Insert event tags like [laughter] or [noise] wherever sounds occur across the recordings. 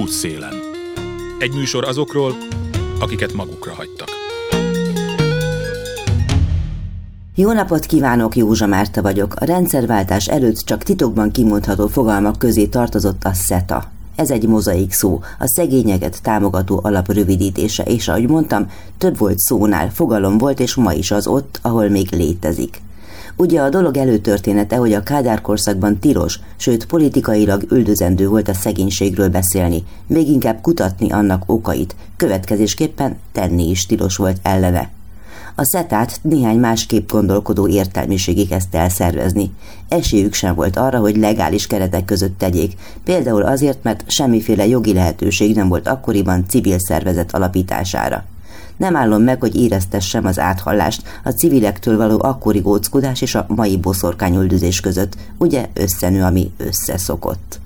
Útszélen. Egy műsor azokról, akiket magukra hagytak. Jó napot kívánok, Józsa Márta vagyok. A rendszerváltás előtt csak titokban kimondható fogalmak közé tartozott a SETA. Ez egy mozaik szó, a szegényeket támogató alap rövidítése, és ahogy mondtam, több volt szónál, fogalom volt, és ma is az ott, ahol még létezik. Ugye a dolog előtörténete, hogy a Kádár korszakban tilos, sőt politikailag üldözendő volt a szegénységről beszélni, még inkább kutatni annak okait, következésképpen tenni is tilos volt ellene. A szetát néhány másképp gondolkodó értelmiségi kezdte el szervezni. Esélyük sem volt arra, hogy legális keretek között tegyék, például azért, mert semmiféle jogi lehetőség nem volt akkoriban civil szervezet alapítására. Nem állom meg, hogy éreztessem az áthallást a civilektől való akkori góckodás és a mai boszorkányüldözés között, ugye összenő, ami összeszokott.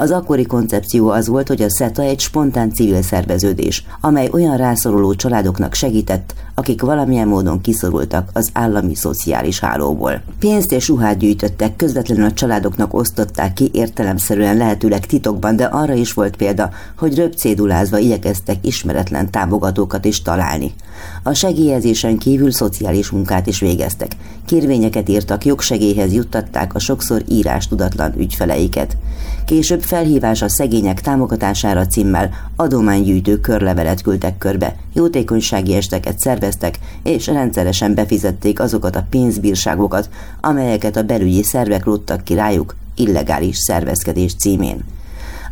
Az akkori koncepció az volt, hogy a SETA egy spontán civil szerveződés, amely olyan rászoruló családoknak segített, akik valamilyen módon kiszorultak az állami szociális hálóból. Pénzt és ruhát gyűjtöttek, közvetlenül a családoknak osztották ki értelemszerűen lehetőleg titokban, de arra is volt példa, hogy röpcédulázva igyekeztek ismeretlen támogatókat is találni. A segélyezésen kívül szociális munkát is végeztek. Kérvényeket írtak, jogsegélyhez juttatták a sokszor írás tudatlan ügyfeleiket. Később felhívás a szegények támogatására címmel adománygyűjtő körlevelet küldtek körbe, jótékonysági esteket szerveztek, és rendszeresen befizették azokat a pénzbírságokat, amelyeket a belügyi szervek rúttak ki rájuk illegális szervezkedés címén.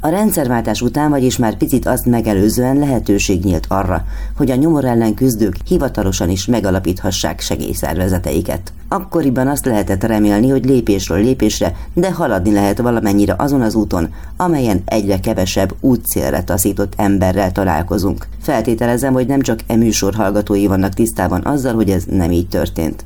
A rendszerváltás után, vagyis már picit azt megelőzően lehetőség nyílt arra, hogy a nyomor ellen küzdők hivatalosan is megalapíthassák segélyszervezeteiket. Akkoriban azt lehetett remélni, hogy lépésről lépésre, de haladni lehet valamennyire azon az úton, amelyen egyre kevesebb útcélre taszított emberrel találkozunk. Feltételezem, hogy nem csak e hallgatói vannak tisztában azzal, hogy ez nem így történt.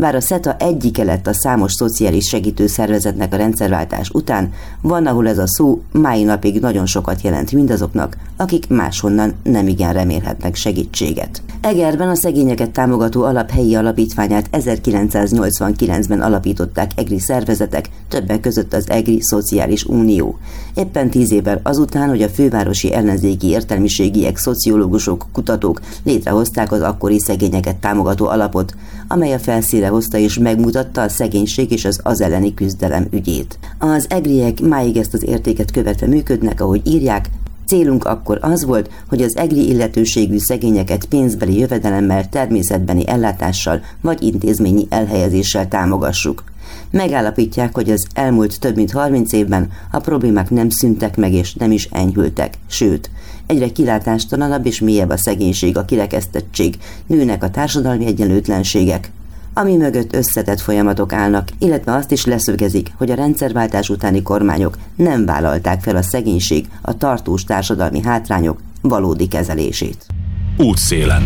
Bár a SETA egyike lett a számos szociális segítő szervezetnek a rendszerváltás után, van, ahol ez a szó mai napig nagyon sokat jelent mindazoknak, akik máshonnan nem igen remélhetnek segítséget. Egerben a szegényeket támogató alap helyi alapítványát 1989-ben alapították EGRI szervezetek, többek között az EGRI Szociális Unió. Éppen tíz évvel azután, hogy a fővárosi ellenzéki értelmiségiek, szociológusok, kutatók létrehozták az akkori szegényeket támogató alapot, amely a felszíre hozta és megmutatta a szegénység és az az elleni küzdelem ügyét. Az egriek máig ezt az értéket követve működnek, ahogy írják, Célunk akkor az volt, hogy az egri illetőségű szegényeket pénzbeli jövedelemmel, természetbeni ellátással vagy intézményi elhelyezéssel támogassuk. Megállapítják, hogy az elmúlt több mint 30 évben a problémák nem szüntek meg és nem is enyhültek, sőt, egyre kilátástalanabb és mélyebb a szegénység, a kirekesztettség, nőnek a társadalmi egyenlőtlenségek, ami mögött összetett folyamatok állnak, illetve azt is leszögezik, hogy a rendszerváltás utáni kormányok nem vállalták fel a szegénység, a tartós társadalmi hátrányok valódi kezelését. Útszélen.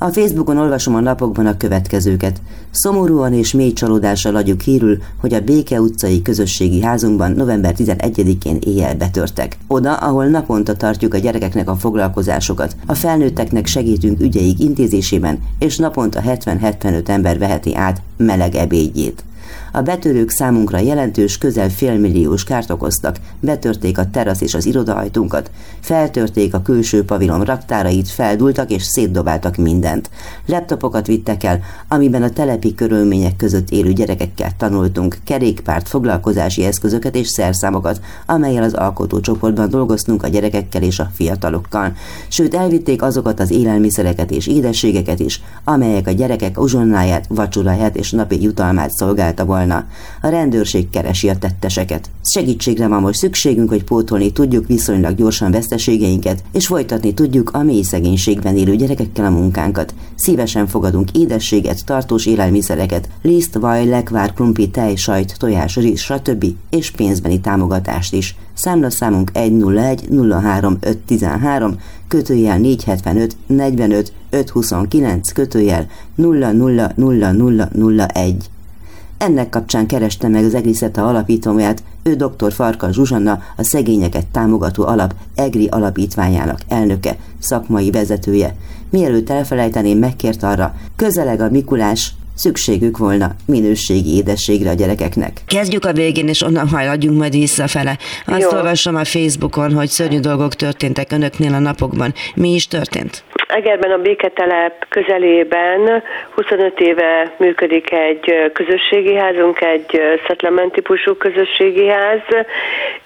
A Facebookon olvasom a napokban a következőket. Szomorúan és mély csalódással adjuk hírül, hogy a Béke utcai közösségi házunkban november 11-én éjjel betörtek. Oda, ahol naponta tartjuk a gyerekeknek a foglalkozásokat, a felnőtteknek segítünk ügyeik intézésében, és naponta 70-75 ember veheti át meleg ebédjét. A betörők számunkra jelentős, közel félmilliós kárt okoztak, betörték a terasz és az irodaajtunkat, feltörték a külső pavilon raktárait, feldultak és szétdobáltak mindent. Laptopokat vittek el, amiben a telepi körülmények között élő gyerekekkel tanultunk, kerékpárt, foglalkozási eszközöket és szerszámokat, amelyel az alkotócsoportban dolgoztunk a gyerekekkel és a fiatalokkal. Sőt, elvitték azokat az élelmiszereket és édességeket is, amelyek a gyerekek uzsonnáját, vacsoráját és napi jutalmát szolgálta volna. A rendőrség keresi a tetteseket. Segítségre van most szükségünk, hogy pótolni tudjuk viszonylag gyorsan veszteségeinket, és folytatni tudjuk a mély szegénységben élő gyerekekkel a munkánkat. Szívesen fogadunk édességet, tartós élelmiszereket, liszt, vaj, lekvár, krumpi, tej, sajt, tojás, rizs, stb. és pénzbeni támogatást is. Számlaszámunk 101 03 513, kötőjel 475 45 529, kötőjel 000001. Ennek kapcsán kereste meg az Egriszeta alapítóját, ő dr. Farka Zsuzsanna, a szegényeket támogató alap EGRI alapítványának elnöke, szakmai vezetője. Mielőtt elfelejteném, megkért arra, közeleg a Mikulás, szükségük volna minőségi édességre a gyerekeknek. Kezdjük a végén, és onnan haladjunk majd visszafele. Azt Jó. olvasom a Facebookon, hogy szörnyű dolgok történtek önöknél a napokban. Mi is történt? Egerben a Béketelep közelében 25 éve működik egy közösségi házunk, egy szettlement típusú közösségi ház,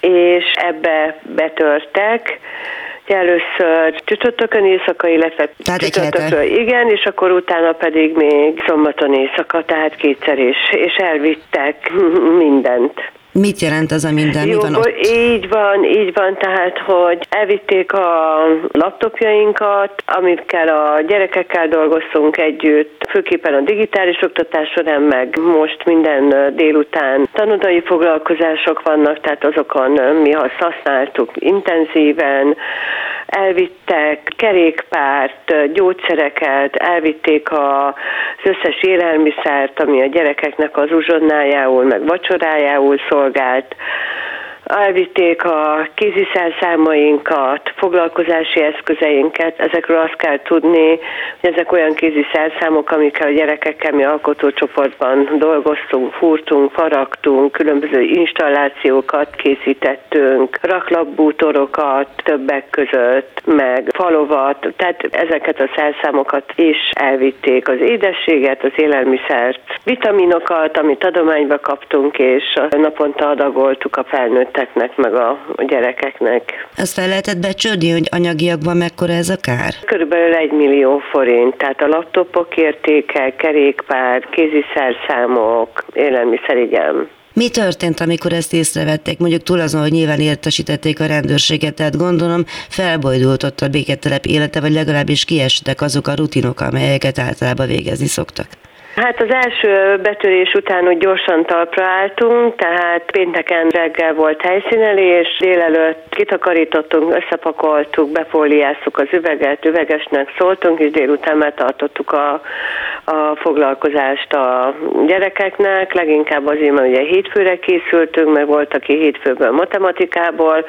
és ebbe betörtek. Először csütörtökön éjszaka, illetve tehát csütörtökön, igen, és akkor utána pedig még szombaton éjszaka, tehát kétszer is, és elvittek [laughs] mindent. Mit jelent az a minden? Jó, Mi van ott? Így van, így van, tehát, hogy elvitték a laptopjainkat, amikkel a gyerekekkel dolgoztunk együtt, főképpen a digitális oktatás során, meg most minden délután tanodai foglalkozások vannak, tehát azokon mi azt használtuk intenzíven, elvittek kerékpárt, gyógyszereket, elvitték az összes élelmiszert, ami a gyerekeknek az uzsonnájául, meg vacsorájául forget elvitték a kéziszerszámainkat, foglalkozási eszközeinket, ezekről azt kell tudni, hogy ezek olyan kéziszerszámok, amikkel a gyerekekkel mi alkotócsoportban dolgoztunk, fúrtunk, faragtunk, különböző installációkat készítettünk, raklapbútorokat többek között, meg falovat, tehát ezeket a szerszámokat is elvitték, az édességet, az élelmiszert, vitaminokat, amit adományba kaptunk, és naponta adagoltuk a felnőttek felnőtteknek, meg a, gyerekeknek. Ezt fel lehetett becsődni, hogy anyagiakban mekkora ez a kár? Körülbelül egy millió forint, tehát a laptopok értéke, kerékpár, kéziszerszámok, élelmiszer, igen. Mi történt, amikor ezt észrevették? Mondjuk túl azon, hogy nyilván értesítették a rendőrséget, tehát gondolom felbojdult ott a béketelep élete, vagy legalábbis kiestek azok a rutinok, amelyeket általában végezni szoktak. Hát az első betörés után úgy gyorsan talpra álltunk, tehát pénteken reggel volt helyszínelés, délelőtt kitakarítottunk, összepakoltuk, befóliáztuk az üveget, üvegesnek szóltunk, és délután már tartottuk a, a foglalkozást a gyerekeknek, leginkább azért, mert ugye hétfőre készültünk, meg volt, aki hétfőből matematikából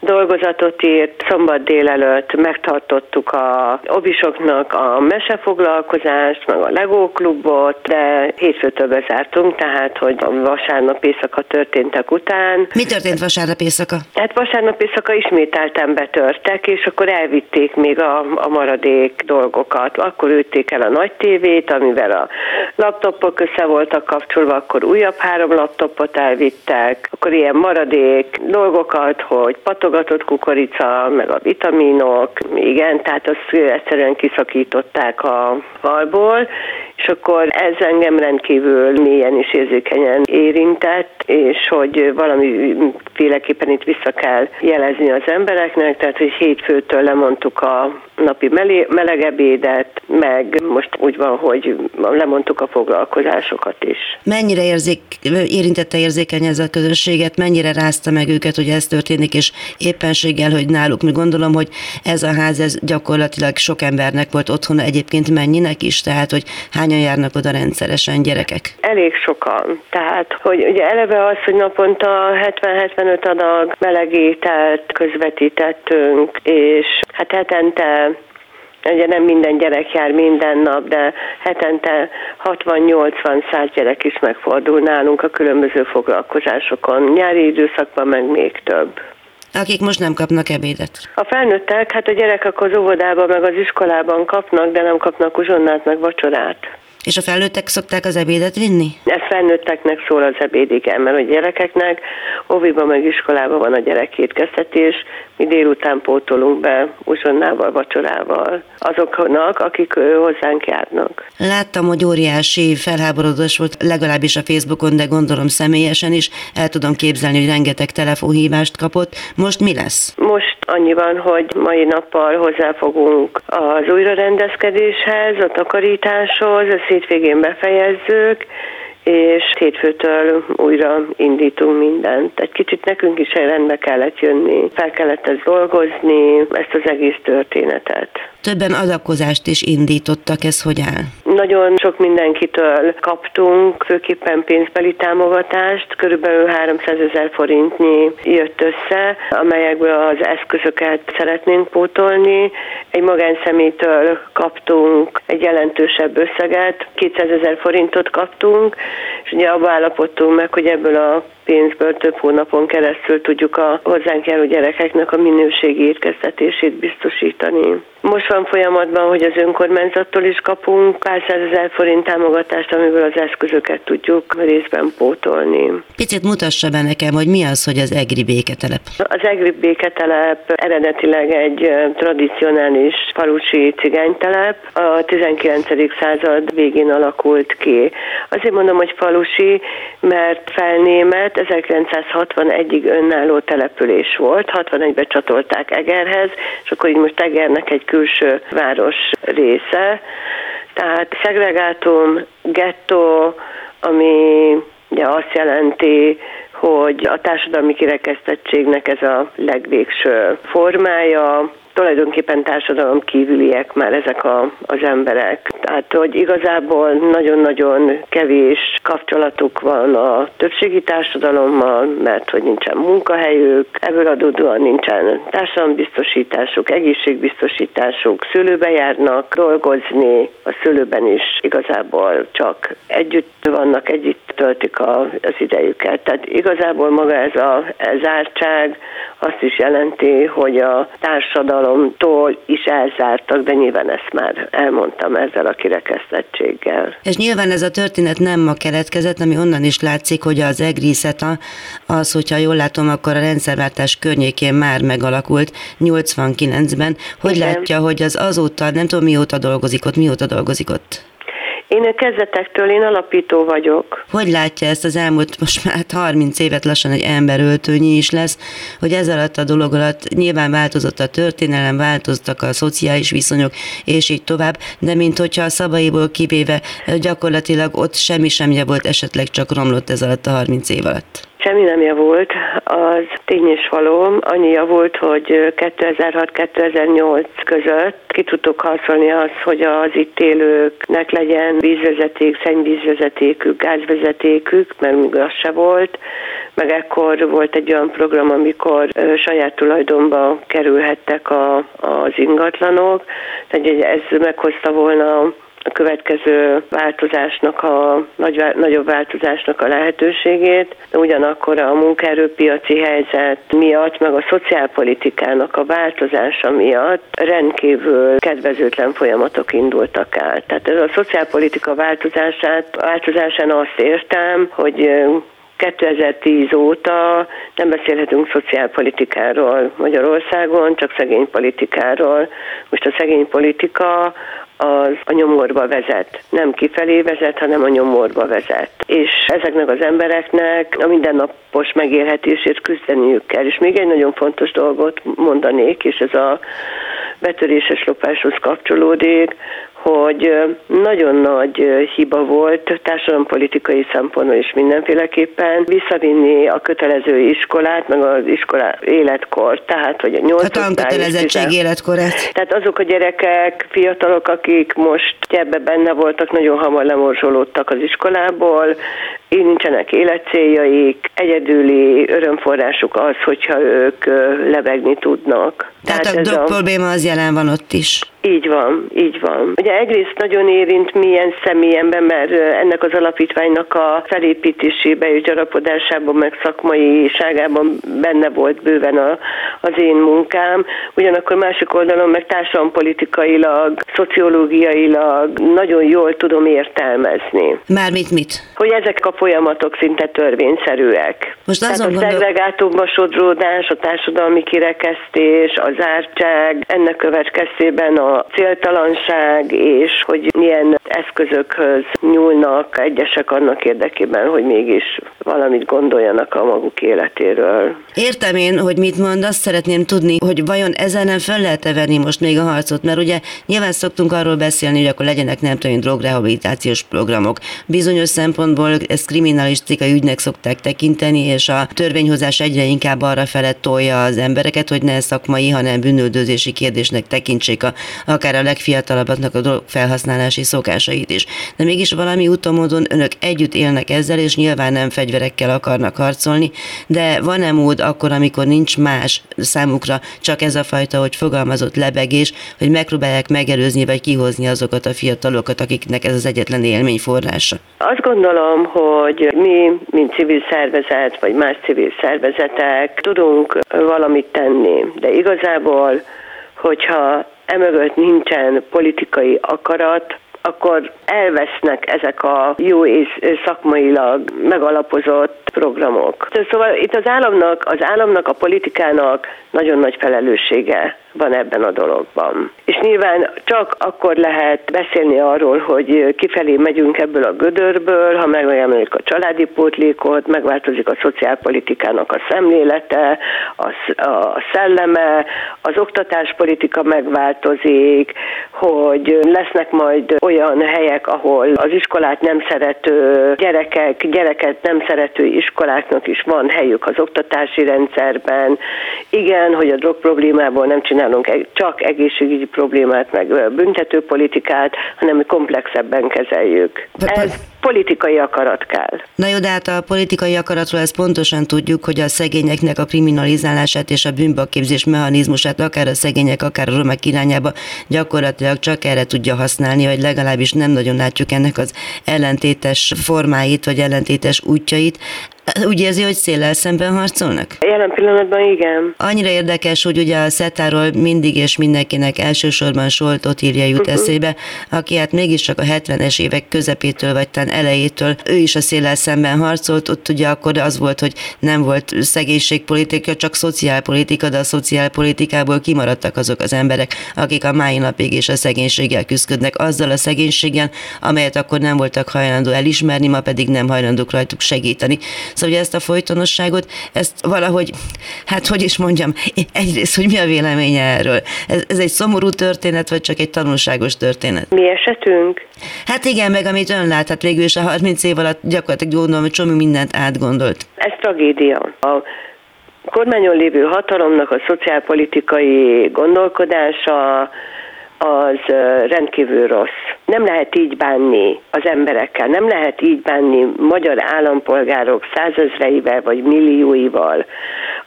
dolgozatot írt, szombat délelőtt megtartottuk a obisoknak a mesefoglalkozást, meg a Lego volt, de hétfőtől bezártunk, tehát hogy vasárnap éjszaka történtek után. Mi történt vasárnap éjszaka? Hát vasárnap éjszaka ismételten betörtek, és akkor elvitték még a, a maradék dolgokat. Akkor ütték el a nagy tévét, amivel a laptopok össze voltak kapcsolva, akkor újabb három laptopot elvittek, akkor ilyen maradék dolgokat, hogy patogatott kukorica, meg a vitaminok, igen, tehát azt egyszerűen kiszakították a falból, és akkor ez engem rendkívül mélyen és érzékenyen érintett, és hogy valamiféleképpen itt vissza kell jelezni az embereknek, tehát hogy hétfőtől lemondtuk a napi melegebédet, meg most úgy van, hogy lemondtuk a foglalkozásokat is. Mennyire érzik, érintette érzékeny ez a közösséget, mennyire rázta meg őket, hogy ez történik, és éppenséggel, hogy náluk, mi gondolom, hogy ez a ház ez gyakorlatilag sok embernek volt otthona, egyébként mennyinek is, tehát hogy hányan járnak oda rendszeresen gyerekek? Elég sokan. Tehát, hogy ugye eleve az, hogy naponta 70-75 adag melegételt közvetítettünk, és hát hetente Ugye nem minden gyerek jár minden nap, de hetente 60-80-100 gyerek is megfordul nálunk a különböző foglalkozásokon. Nyári időszakban meg még több. Akik most nem kapnak ebédet? A felnőttek, hát a gyerekek az óvodában meg az iskolában kapnak, de nem kapnak uzsonnát meg vacsorát. És a felnőttek szokták az ebédet vinni? Ez felnőtteknek szól az ebéd, igen, mert a gyerekeknek óviban meg iskolában van a gyerekétkeztetés, mi délután pótolunk be uzsonnával, vacsorával azoknak, akik hozzánk járnak. Láttam, hogy óriási felháborodás volt legalábbis a Facebookon, de gondolom személyesen is. El tudom képzelni, hogy rengeteg telefonhívást kapott. Most mi lesz? Most annyi van, hogy mai nappal hozzáfogunk az újrarendezkedéshez, a takarításhoz, a hétvégén befejezzük, és hétfőtől újra indítunk mindent. Egy kicsit nekünk is rendbe kellett jönni, fel kellett ezt dolgozni, ezt az egész történetet. Többen adakozást is indítottak, ez hogy áll? Nagyon sok mindenkitől kaptunk, főképpen pénzbeli támogatást, körülbelül 300 ezer forintnyi jött össze, amelyekből az eszközöket szeretnénk pótolni. Egy magánszemélytől kaptunk egy jelentősebb összeget, 200 ezer forintot kaptunk, és ugye abba állapodtunk meg, hogy ebből a pénzből több hónapon keresztül tudjuk a hozzánk járó gyerekeknek a minőségi étkeztetését biztosítani. Most van folyamatban, hogy az önkormányzattól is kapunk pár százezer forint támogatást, amiből az eszközöket tudjuk részben pótolni. Picit mutassa be nekem, hogy mi az, hogy az EGRI béketelep. Az EGRI béketelep eredetileg egy tradicionális falusi cigánytelep. A 19. század végén alakult ki. Azért mondom, hogy falusi, mert felnémet 1961-ig önálló település volt. 61-ben csatolták Egerhez, és akkor így most Egernek egy külső város része. Tehát szegregátum, gettó, ami ugye azt jelenti, hogy a társadalmi kirekesztettségnek ez a legvégső formája, tulajdonképpen társadalom kívüliek már ezek a, az emberek. Tehát, hogy igazából nagyon-nagyon kevés kapcsolatuk van a többségi társadalommal, mert hogy nincsen munkahelyük, ebből adódóan nincsen társadalombiztosításuk, egészségbiztosításuk, szülőbe járnak dolgozni, a szülőben is igazából csak együtt vannak, együtt töltik a, az idejüket. Tehát igazából maga ez a zártság azt is jelenti, hogy a társadalom társadalomtól is elzártak, de nyilván ezt már elmondtam ezzel a kirekesztettséggel. És nyilván ez a történet nem ma keletkezett, ami onnan is látszik, hogy az egriszeta az, hogyha jól látom, akkor a rendszerváltás környékén már megalakult 89-ben. Hogy Igen. látja, hogy az azóta, nem tudom mióta dolgozik ott, mióta dolgozik ott? Én a kezdetektől, én alapító vagyok. Hogy látja ezt az elmúlt, most már 30 évet lassan egy emberöltőnyi is lesz, hogy ez alatt a dolog alatt nyilván változott a történelem, változtak a szociális viszonyok, és így tovább, de mint hogyha a szabaiból kivéve gyakorlatilag ott semmi sem volt, esetleg csak romlott ez alatt a 30 év alatt. Semmi nem javult, az tény és való. Annyi javult, hogy 2006-2008 között ki tudtuk harcolni azt, hogy az itt élőknek legyen vízvezeték, szennyvízvezetékük, gázvezetékük, mert az se volt, meg ekkor volt egy olyan program, amikor saját tulajdonba kerülhettek a, az ingatlanok, tehát ez meghozta volna a következő változásnak, a nagy, nagyobb változásnak a lehetőségét, de ugyanakkor a munkaerőpiaci helyzet miatt, meg a szociálpolitikának a változása miatt rendkívül kedvezőtlen folyamatok indultak el. Tehát ez a szociálpolitika változását, változásán azt értem, hogy 2010 óta nem beszélhetünk szociálpolitikáról Magyarországon, csak szegénypolitikáról. Most a szegénypolitika az a nyomorba vezet. Nem kifelé vezet, hanem a nyomorba vezet. És ezeknek az embereknek a mindennapos megélhetését küzdeniük kell. És még egy nagyon fontos dolgot mondanék, és ez a betöréses lopáshoz kapcsolódik, hogy nagyon nagy hiba volt társadalompolitikai szempontból is mindenféleképpen visszavinni a kötelező iskolát, meg az iskola életkor, tehát hogy a 8 A tankötelezettség életkorát. Tehát azok a gyerekek, fiatalok, akik most ebbe benne voltak, nagyon hamar lemorzsolódtak az iskolából, így nincsenek életcéljaik, egyedüli örömforrásuk az, hogyha ők lebegni tudnak. Tehát, Tehát a drog a... probléma az jelen van ott is. Így van, így van. Ugye egyrészt nagyon érint milyen személyemben, mert ennek az alapítványnak a felépítésébe és gyarapodásában, meg szakmai ságában benne volt bőven a, az én munkám. Ugyanakkor másik oldalon meg társadalompolitikailag, szociológiailag nagyon jól tudom értelmezni. Mármint mit? Hogy ezek a folyamatok szinte törvényszerűek. Most azon Tehát a gondol... szegregátumba sodródás, a társadalmi kirekesztés, az ártság, ennek következtében a céltalanság, és hogy milyen eszközökhöz nyúlnak egyesek annak érdekében, hogy mégis valamit gondoljanak a maguk életéről. Értem én, hogy mit mond, azt szeretném tudni, hogy vajon ezen nem fel lehet-e venni most még a harcot, mert ugye nyilván szoktunk arról beszélni, hogy akkor legyenek nem tudom, drogrehabilitációs programok. Bizonyos szempontból ezt kriminalisztikai ügynek szokták tekinteni, és a törvényhozás egyre inkább arra felett tolja az embereket, hogy ne szakmai, hanem bűnöldözési kérdésnek tekintsék a, akár a legfiatalabbaknak a dolog felhasználási szokásait is. De mégis valami úton önök együtt élnek ezzel, és nyilván nem fegyverekkel akarnak harcolni, de van-e mód akkor, amikor nincs más számukra, csak ez a fajta, hogy fogalmazott lebegés, hogy megpróbálják megelőzni vagy kihozni azokat a fiatalokat, akiknek ez az egyetlen élmény forrása? Azt gondolom, hogy mi, mint civil szervezet, vagy más civil szervezetek tudunk valamit tenni, de igazából, hogyha emögött nincsen politikai akarat, akkor elvesznek ezek a jó és szakmailag megalapozott programok. Szóval itt az államnak, az államnak, a politikának nagyon nagy felelőssége van ebben a dologban. És nyilván csak akkor lehet beszélni arról, hogy kifelé megyünk ebből a gödörből, ha megemeljük a családi pótlékot, megváltozik a szociálpolitikának a szemlélete, a, a szelleme, az oktatáspolitika megváltozik, hogy lesznek majd olyan helyek, ahol az iskolát nem szerető gyerekek, gyereket nem szerető iskoláknak is van helyük az oktatási rendszerben. Igen, hogy a drog problémából nem csinálunk csak egészségügyi problémát, meg büntetőpolitikát, hanem mi komplexebben kezeljük. Ez politikai akarat kell. Na jó, de hát a politikai akaratról ezt pontosan tudjuk, hogy a szegényeknek a kriminalizálását és a bűnbakképzés mechanizmusát akár a szegények, akár a romák irányába gyakorlatilag csak erre tudja használni, vagy legalábbis nem nagyon látjuk ennek az ellentétes formáit, vagy ellentétes útjait. Úgy érzi, hogy széllel szemben harcolnak? Jelen pillanatban igen. Annyira érdekes, hogy ugye a szetáról mindig és mindenkinek elsősorban Soltot írja jut uh-huh. eszébe, aki hát mégiscsak a 70-es évek közepétől vagy talán elejétől ő is a széllel szemben harcolt, ott ugye akkor az volt, hogy nem volt szegénységpolitika, csak szociálpolitika, de a szociálpolitikából kimaradtak azok az emberek, akik a mai napig is a szegénységgel küzdködnek, azzal a szegénységgel, amelyet akkor nem voltak hajlandó elismerni, ma pedig nem hajlandók rajtuk segíteni. Szóval ugye ezt a folytonosságot, ezt valahogy, hát hogy is mondjam, egyrészt, hogy mi a véleménye erről? Ez, ez egy szomorú történet, vagy csak egy tanulságos történet? Mi esetünk? Hát igen, meg amit ön lát, hát végül is a 30 év alatt gyakorlatilag gondolom, hogy csomó mindent átgondolt. Ez tragédia. A kormányon lévő hatalomnak a szociálpolitikai gondolkodása, az rendkívül rossz. Nem lehet így bánni az emberekkel, nem lehet így bánni magyar állampolgárok százezreivel vagy millióival,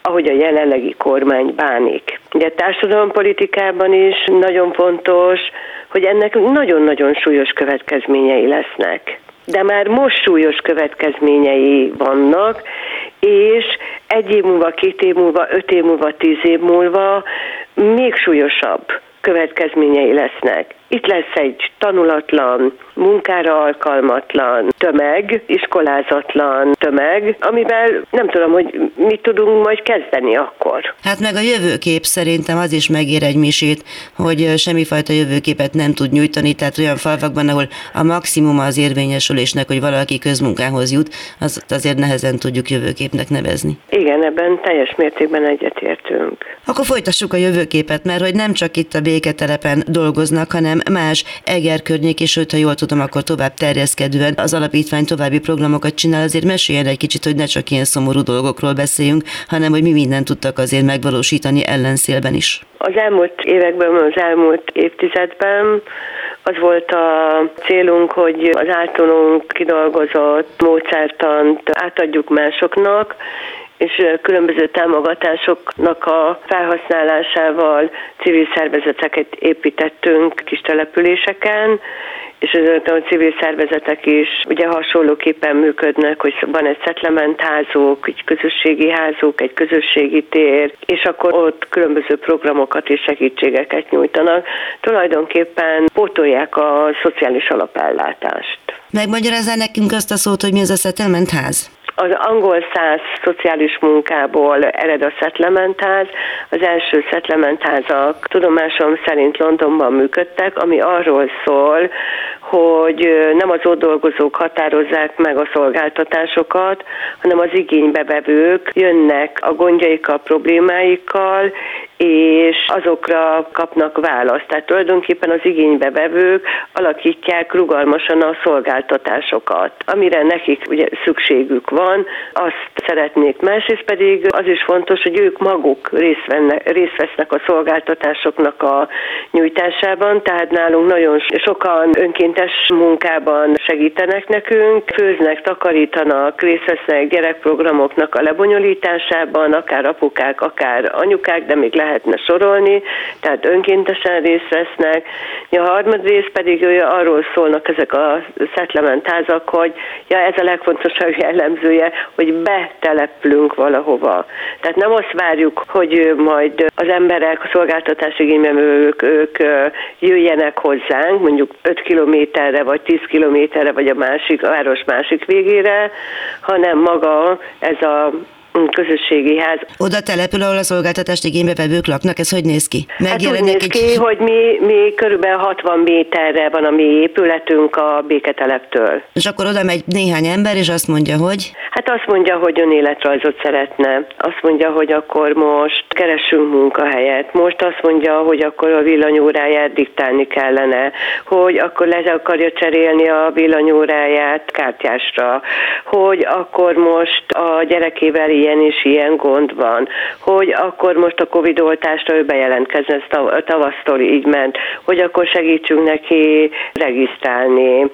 ahogy a jelenlegi kormány bánik. Ugye társadalompolitikában is nagyon fontos, hogy ennek nagyon-nagyon súlyos következményei lesznek de már most súlyos következményei vannak, és egy év múlva, két év múlva, öt év múlva, tíz év múlva még súlyosabb következményei lesznek. Itt lesz egy tanulatlan, munkára alkalmatlan tömeg, iskolázatlan tömeg, amivel nem tudom, hogy mit tudunk majd kezdeni akkor. Hát meg a jövőkép szerintem az is megér egy misét, hogy semmifajta jövőképet nem tud nyújtani, tehát olyan falvakban, ahol a maximum az érvényesülésnek, hogy valaki közmunkához jut, az azért nehezen tudjuk jövőképnek nevezni. Igen, ebben teljes mértékben egyetértünk. Akkor folytassuk a jövőképet, mert hogy nem csak itt a béketelepen dolgoznak, hanem más Eger környék, és sőt, ha jól tudom, akkor tovább terjeszkedően az alapítvány további programokat csinál, azért meséljen egy kicsit, hogy ne csak ilyen szomorú dolgokról beszéljünk, hanem hogy mi mindent tudtak azért megvalósítani ellenszélben is. Az elmúlt években, az elmúlt évtizedben az volt a célunk, hogy az általunk kidolgozott módszertant átadjuk másoknak, és különböző támogatásoknak a felhasználásával civil szervezeteket építettünk kis településeken, és az a civil szervezetek is ugye hasonlóképpen működnek, hogy van egy szetlementházuk, egy közösségi házuk, egy közösségi tér, és akkor ott különböző programokat és segítségeket nyújtanak. Tulajdonképpen pótolják a szociális alapellátást. Megmagyarázzál nekünk azt a szót, hogy mi az a szetlementház? Az angol száz szociális munkából ered a szetlementház. Az első szetlementházak tudomásom szerint Londonban működtek, ami arról szól, hogy nem az ott dolgozók határozzák meg a szolgáltatásokat, hanem az igénybevevők jönnek a gondjaikkal, problémáikkal, és azokra kapnak választ. Tehát tulajdonképpen az igénybevevők alakítják rugalmasan a szolgáltatásokat, amire nekik ugye szükségük van, azt szeretnék. Másrészt pedig az is fontos, hogy ők maguk részt, vennek, részt vesznek a szolgáltatásoknak a nyújtásában, tehát nálunk nagyon sokan önkéntes munkában segítenek nekünk, főznek, takarítanak, részt vesznek gyerekprogramoknak a lebonyolításában, akár apukák, akár anyukák, de még lehetne sorolni, tehát önkéntesen részt vesznek. A harmadrészt pedig arról szólnak ezek a szettlementházak, hogy ja, ez a legfontosabb jellemzője, hogy betelepülünk valahova. Tehát nem azt várjuk, hogy majd az emberek, a szolgáltatási igénybevők, ők jöjjenek hozzánk, mondjuk 5 kilométerre, vagy 10 kilométerre, vagy a másik, a város másik végére, hanem maga ez a közösségi ház. Oda települ, ahol a szolgáltatást igénybe vevők laknak, ez hogy néz ki? Hát úgy néz ki, egy... hogy mi, mi körülbelül 60 méterre van a mi épületünk a béketeleptől. És akkor oda megy néhány ember, és azt mondja, hogy? Hát azt mondja, hogy önéletrajzot szeretne. Azt mondja, hogy akkor most keresünk munkahelyet. Most azt mondja, hogy akkor a villanyóráját diktálni kellene. Hogy akkor le akarja cserélni a villanyóráját kártyásra. Hogy akkor most a gyerekével ilyen és ilyen gond van, hogy akkor most a Covid oltásra ő bejelentkezne, ez tavasztól így ment, hogy akkor segítsünk neki regisztrálni,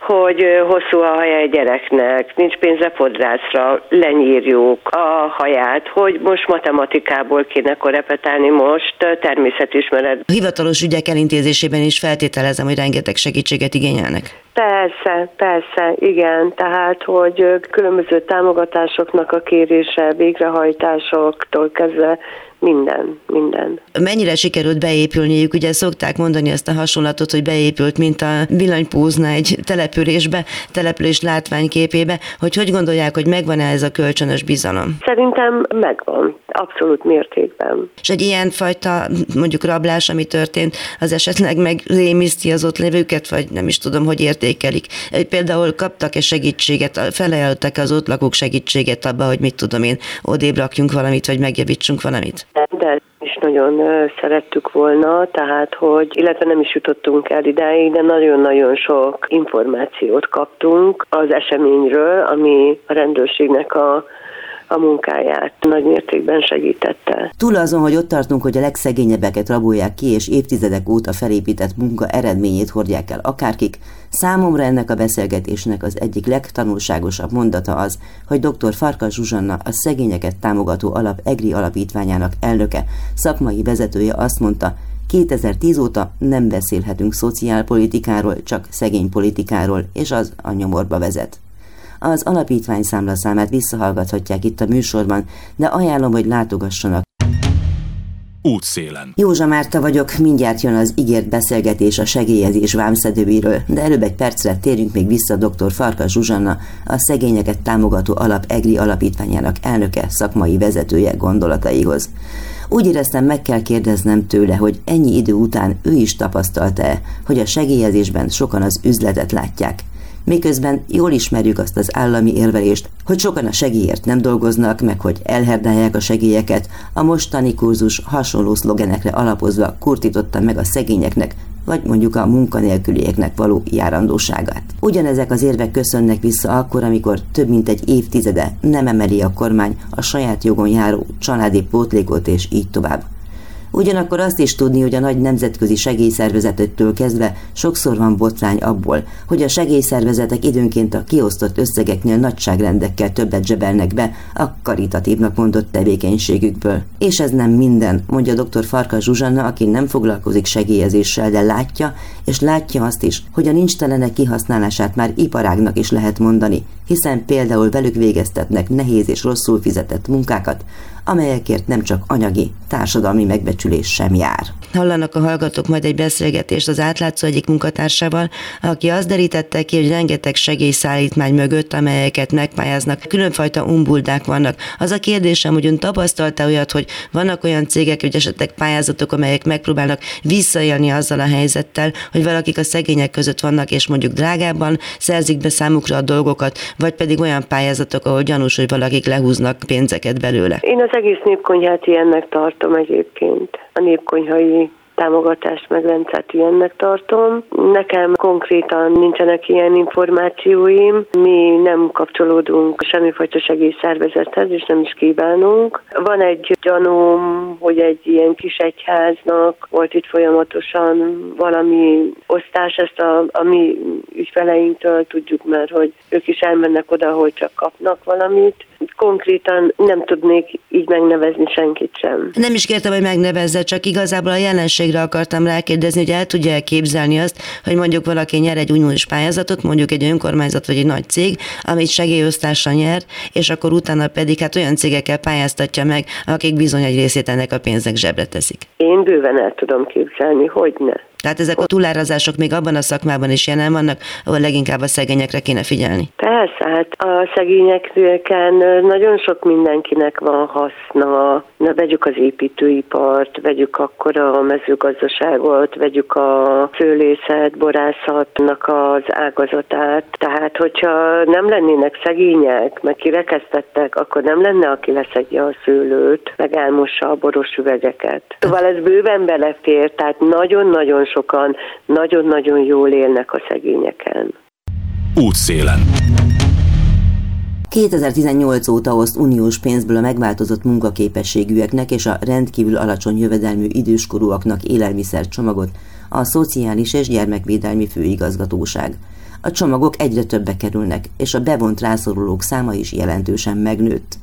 hogy hosszú a haja egy gyereknek, nincs pénze fodrászra, lenyírjuk a haját, hogy most matematikából kéne korepetálni, most természetismeret. A hivatalos ügyek elintézésében is feltételezem, hogy rengeteg segítséget igényelnek. Persze, persze, igen. Tehát, hogy különböző támogatásoknak a kérése, végrehajtásoktól kezdve minden, minden. Mennyire sikerült beépülniük? Ugye szokták mondani ezt a hasonlatot, hogy beépült, mint a villanypúzna egy településbe, település látványképébe, hogy hogy gondolják, hogy megvan-e ez a kölcsönös bizalom? Szerintem megvan, abszolút mértékben. És egy ilyen fajta mondjuk rablás, ami történt, az esetleg meg rémiszti az ott lévőket, vagy nem is tudom, hogy értékelik. Például kaptak-e segítséget, felajánlottak az ott lakók segítséget abba, hogy mit tudom én, odébb rakjunk valamit, vagy megjavítsunk valamit? Nagyon szerettük volna, tehát hogy, illetve nem is jutottunk el idáig, de nagyon-nagyon sok információt kaptunk az eseményről, ami a rendőrségnek a a munkáját nagy mértékben segítette. Túl azon, hogy ott tartunk, hogy a legszegényebbeket rabolják ki, és évtizedek óta felépített munka eredményét hordják el akárkik, számomra ennek a beszélgetésnek az egyik legtanulságosabb mondata az, hogy dr. Farkas Zsuzsanna, a szegényeket támogató alap EGRI alapítványának elnöke, szakmai vezetője azt mondta, 2010 óta nem beszélhetünk szociálpolitikáról, csak szegénypolitikáról, és az a nyomorba vezet. Az alapítvány számlaszámát visszahallgathatják itt a műsorban, de ajánlom, hogy látogassanak. Útszélen. Józsa Márta vagyok, mindjárt jön az ígért beszélgetés a segélyezés vámszedőiről, de előbb egy percre térjünk még vissza dr. Farkas Zsuzsanna, a szegényeket támogató alap EGRI alapítványának elnöke, szakmai vezetője gondolataihoz. Úgy éreztem, meg kell kérdeznem tőle, hogy ennyi idő után ő is tapasztalta-e, hogy a segélyezésben sokan az üzletet látják miközben jól ismerjük azt az állami érvelést, hogy sokan a segélyért nem dolgoznak, meg hogy elherdálják a segélyeket, a mostani kurzus hasonló szlogenekre alapozva kurtította meg a szegényeknek, vagy mondjuk a munkanélkülieknek való járandóságát. Ugyanezek az érvek köszönnek vissza akkor, amikor több mint egy évtizede nem emeli a kormány a saját jogon járó családi pótlékot és így tovább. Ugyanakkor azt is tudni, hogy a nagy nemzetközi segélyszervezetettől kezdve sokszor van botrány abból, hogy a segélyszervezetek időnként a kiosztott összegeknél nagyságrendekkel többet zsebelnek be a karitatívnak mondott tevékenységükből. És ez nem minden, mondja dr. Farka Zsuzsanna, aki nem foglalkozik segélyezéssel, de látja, és látja azt is, hogy a nincstelenek kihasználását már iparágnak is lehet mondani, hiszen például velük végeztetnek nehéz és rosszul fizetett munkákat, amelyekért nem csak anyagi, társadalmi megbecsülés sem jár. Hallanak a hallgatók majd egy beszélgetést az átlátszó egyik munkatársával, aki azt derítette ki, hogy rengeteg segélyszállítmány mögött, amelyeket megpályáznak, különfajta umbuldák vannak. Az a kérdésem, hogy ön tapasztalta olyat, hogy vannak olyan cégek, hogy esetleg pályázatok, amelyek megpróbálnak visszaélni azzal a helyzettel, hogy valakik a szegények között vannak, és mondjuk drágábban szerzik be számukra a dolgokat, vagy pedig olyan pályázatok, ahol gyanús, hogy valakik lehúznak pénzeket belőle? Én az egész népkonyhát ilyennek tartom egyébként. A népkonyhai támogatást meg rendszert ilyennek tartom. Nekem konkrétan nincsenek ilyen információim, mi nem kapcsolódunk semmifajta segélyszervezethez, és nem is kívánunk. Van egy gyanúm, hogy egy ilyen kis egyháznak volt itt folyamatosan valami osztás, ezt a, a mi ügyfeleinktől tudjuk már, hogy ők is elmennek oda, hogy csak kapnak valamit. Konkrétan nem tudnék így megnevezni senkit sem. Nem is kértem, hogy megnevezze, csak igazából a jelenségre akartam rákérdezni, hogy el tudja képzelni azt, hogy mondjuk valaki nyer egy uniós pályázatot, mondjuk egy önkormányzat vagy egy nagy cég, amit segélyosztásra nyer, és akkor utána pedig hát olyan cégekkel pályáztatja meg, akik bizony egy részét ennek a pénznek zsebre teszik. Én bőven el tudom képzelni, hogy ne. Tehát ezek a túlárazások még abban a szakmában is jelen vannak, ahol leginkább a szegényekre kéne figyelni. Persze, hát a szegényeken nagyon sok mindenkinek van haszna. Na, vegyük az építőipart, vegyük akkor a mezőgazdaságot, vegyük a szőlészet, borászatnak az ágazatát. Tehát, hogyha nem lennének szegények, meg kirekesztettek, akkor nem lenne, aki leszedje a szőlőt, meg elmossa a boros üvegeket. Szóval ez bőven belefér, tehát nagyon-nagyon sokan nagyon-nagyon jól élnek a szegényeken. Útszélen. 2018 óta oszt uniós pénzből a megváltozott munkaképességűeknek és a rendkívül alacsony jövedelmű időskorúaknak élelmiszer csomagot a Szociális és Gyermekvédelmi Főigazgatóság. A csomagok egyre többe kerülnek, és a bevont rászorulók száma is jelentősen megnőtt.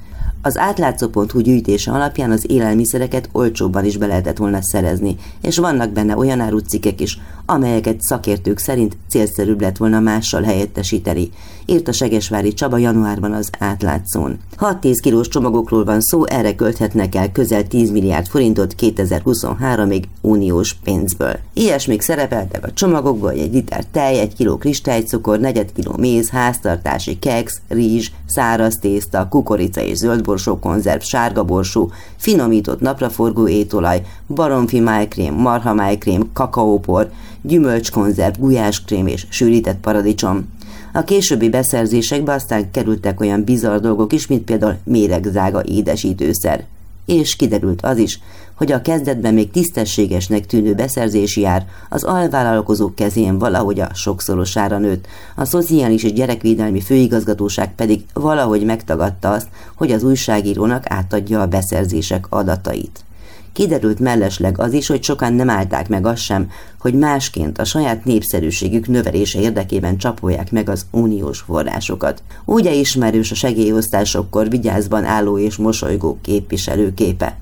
Az átlátszó.hu gyűjtése alapján az élelmiszereket olcsóbban is be lehetett volna szerezni, és vannak benne olyan árucikkek is, amelyeket szakértők szerint célszerűbb lett volna mással helyettesíteni, írt a Segesvári Csaba januárban az átlátszón. 6-10 kilós csomagokról van szó, erre költhetnek el közel 10 milliárd forintot 2023-ig uniós pénzből. Ilyesmik szerepeltek a csomagokban, egy liter tej, egy kiló kristálycukor, negyed kiló méz, háztartási keks, rizs, száraz tészta, kukorica és zöldborsó konzerv, sárga borsó, finomított napraforgó étolaj, baromfi májkrém, marha májkrém, kakaópor, gyümölcskonzerv, gulyáskrém és sűrített paradicsom. A későbbi beszerzésekbe aztán kerültek olyan bizarr dolgok is, mint például méregzága édesítőszer. És kiderült az is, hogy a kezdetben még tisztességesnek tűnő beszerzési ár az alvállalkozók kezén valahogy a sokszorosára nőtt, a Szociális és Gyerekvédelmi Főigazgatóság pedig valahogy megtagadta azt, hogy az újságírónak átadja a beszerzések adatait. Kiderült mellesleg az is, hogy sokan nem állták meg azt sem, hogy másként a saját népszerűségük növelése érdekében csapolják meg az uniós forrásokat. Úgy ismerős a segélyosztásokkor vigyázban álló és mosolygó képviselőképe.